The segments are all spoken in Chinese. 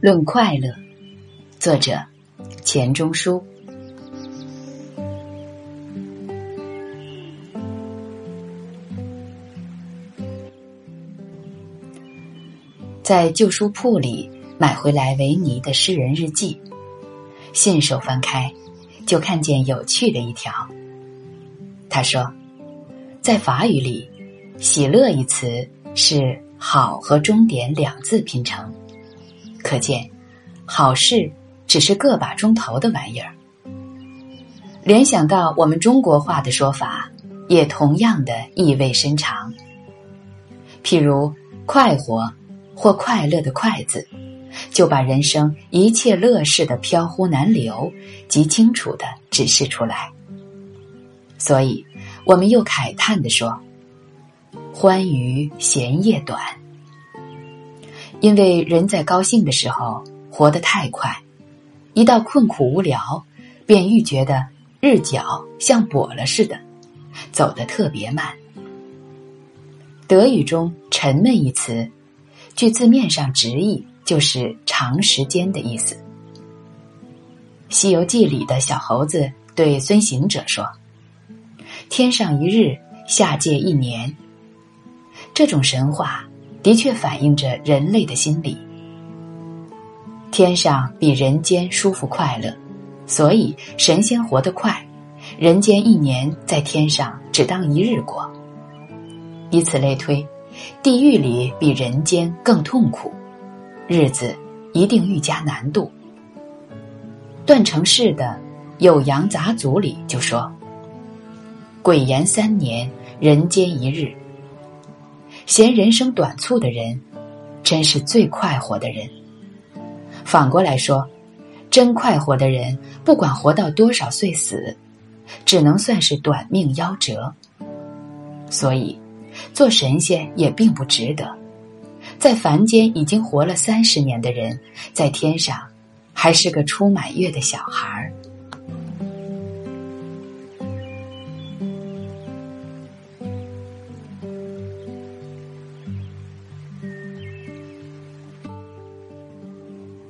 论快乐，作者钱钟书。在旧书铺里买回来维尼的诗人日记，信手翻开，就看见有趣的一条。他说，在法语里，“喜乐”一词是“好”和“终点”两字拼成。可见，好事只是个把钟头的玩意儿。联想到我们中国话的说法，也同样的意味深长。譬如“快活”或“快乐”的“快”字，就把人生一切乐事的飘忽难留极清楚的指示出来。所以，我们又慨叹的说：“欢愉闲夜短。”因为人在高兴的时候活得太快，一到困苦无聊，便愈觉得日脚像跛了似的，走得特别慢。德语中“沉闷”一词，据字面上直译就是长时间的意思。《西游记》里的小猴子对孙行者说：“天上一日，下界一年。”这种神话。的确反映着人类的心理。天上比人间舒服快乐，所以神仙活得快，人间一年在天上只当一日过。以此类推，地狱里比人间更痛苦，日子一定愈加难度。段成式的《酉阳杂俎》里就说：“鬼言三年，人间一日。”嫌人生短促的人，真是最快活的人。反过来说，真快活的人，不管活到多少岁死，只能算是短命夭折。所以，做神仙也并不值得。在凡间已经活了三十年的人，在天上还是个初满月的小孩儿。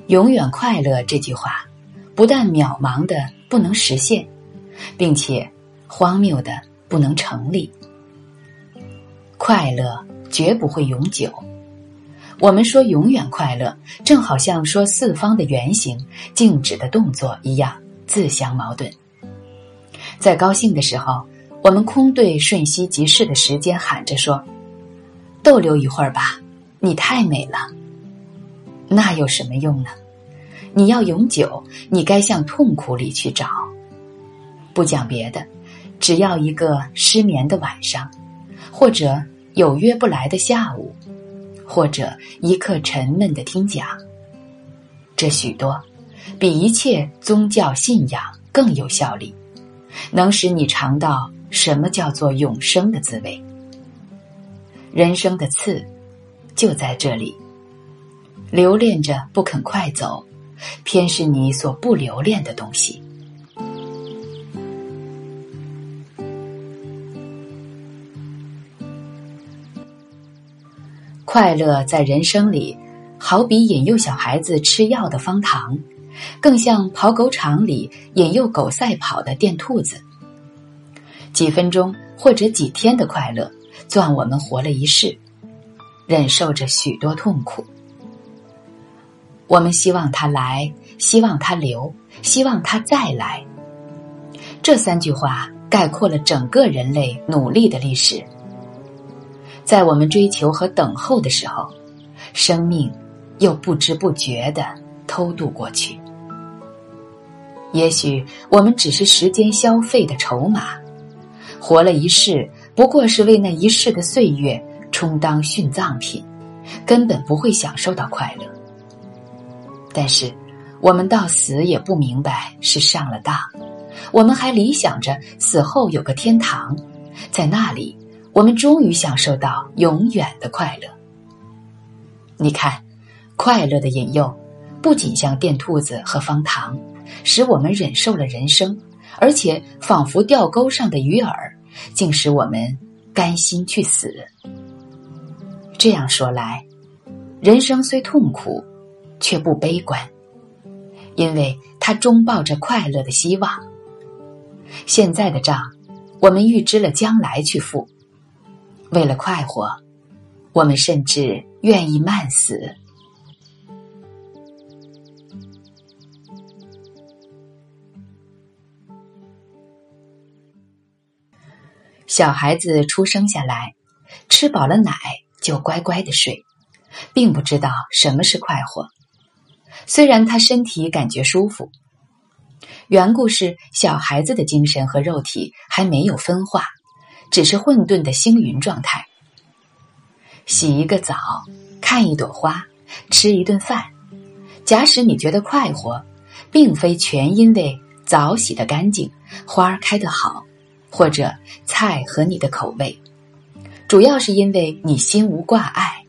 永远快乐这句话，不但渺茫的不能实现，并且荒谬的不能成立。快乐绝不会永久。我们说永远快乐，正好像说四方的圆形、静止的动作一样，自相矛盾。在高兴的时候，我们空对瞬息即逝的时间喊着说：“逗留一会儿吧，你太美了。”那有什么用呢？你要永久，你该向痛苦里去找。不讲别的，只要一个失眠的晚上，或者有约不来的下午，或者一刻沉闷的听讲，这许多比一切宗教信仰更有效力，能使你尝到什么叫做永生的滋味。人生的刺就在这里，留恋着不肯快走。偏是你所不留恋的东西。快乐在人生里，好比引诱小孩子吃药的方糖，更像跑狗场里引诱狗赛跑的电兔子。几分钟或者几天的快乐，算我们活了一世，忍受着许多痛苦。我们希望他来，希望他留，希望他再来。这三句话概括了整个人类努力的历史。在我们追求和等候的时候，生命又不知不觉的偷渡过去。也许我们只是时间消费的筹码，活了一世，不过是为那一世的岁月充当殉葬品，根本不会享受到快乐。但是，我们到死也不明白是上了当，我们还理想着死后有个天堂，在那里，我们终于享受到永远的快乐。你看，快乐的引诱，不仅像电兔子和方糖，使我们忍受了人生，而且仿佛钓钩上的鱼饵，竟使我们甘心去死。这样说来，人生虽痛苦，却不悲观，因为它终抱着快乐的希望。现在的账，我们预支了将来去付。为了快活，我们甚至愿意慢死。小孩子出生下来，吃饱了奶。就乖乖的睡，并不知道什么是快活。虽然他身体感觉舒服，缘故是小孩子的精神和肉体还没有分化，只是混沌的星云状态。洗一个澡，看一朵花，吃一顿饭。假使你觉得快活，并非全因为澡洗得干净，花开得好，或者菜合你的口味。主要是因为你心无挂碍，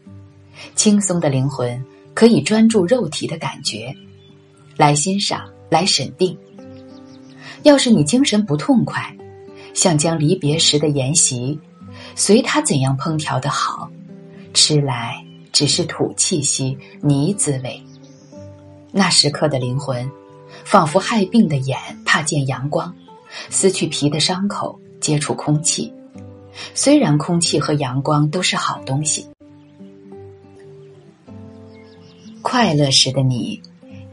轻松的灵魂可以专注肉体的感觉，来欣赏，来审定。要是你精神不痛快，像将离别时的筵席，随他怎样烹调的好，吃来只是土气息、泥滋味。那时刻的灵魂，仿佛害病的眼怕见阳光，撕去皮的伤口，接触空气。虽然空气和阳光都是好东西，快乐时的你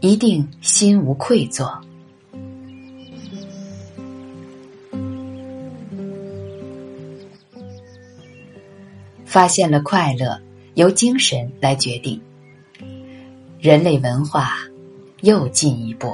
一定心无愧作。发现了快乐，由精神来决定，人类文化又进一步。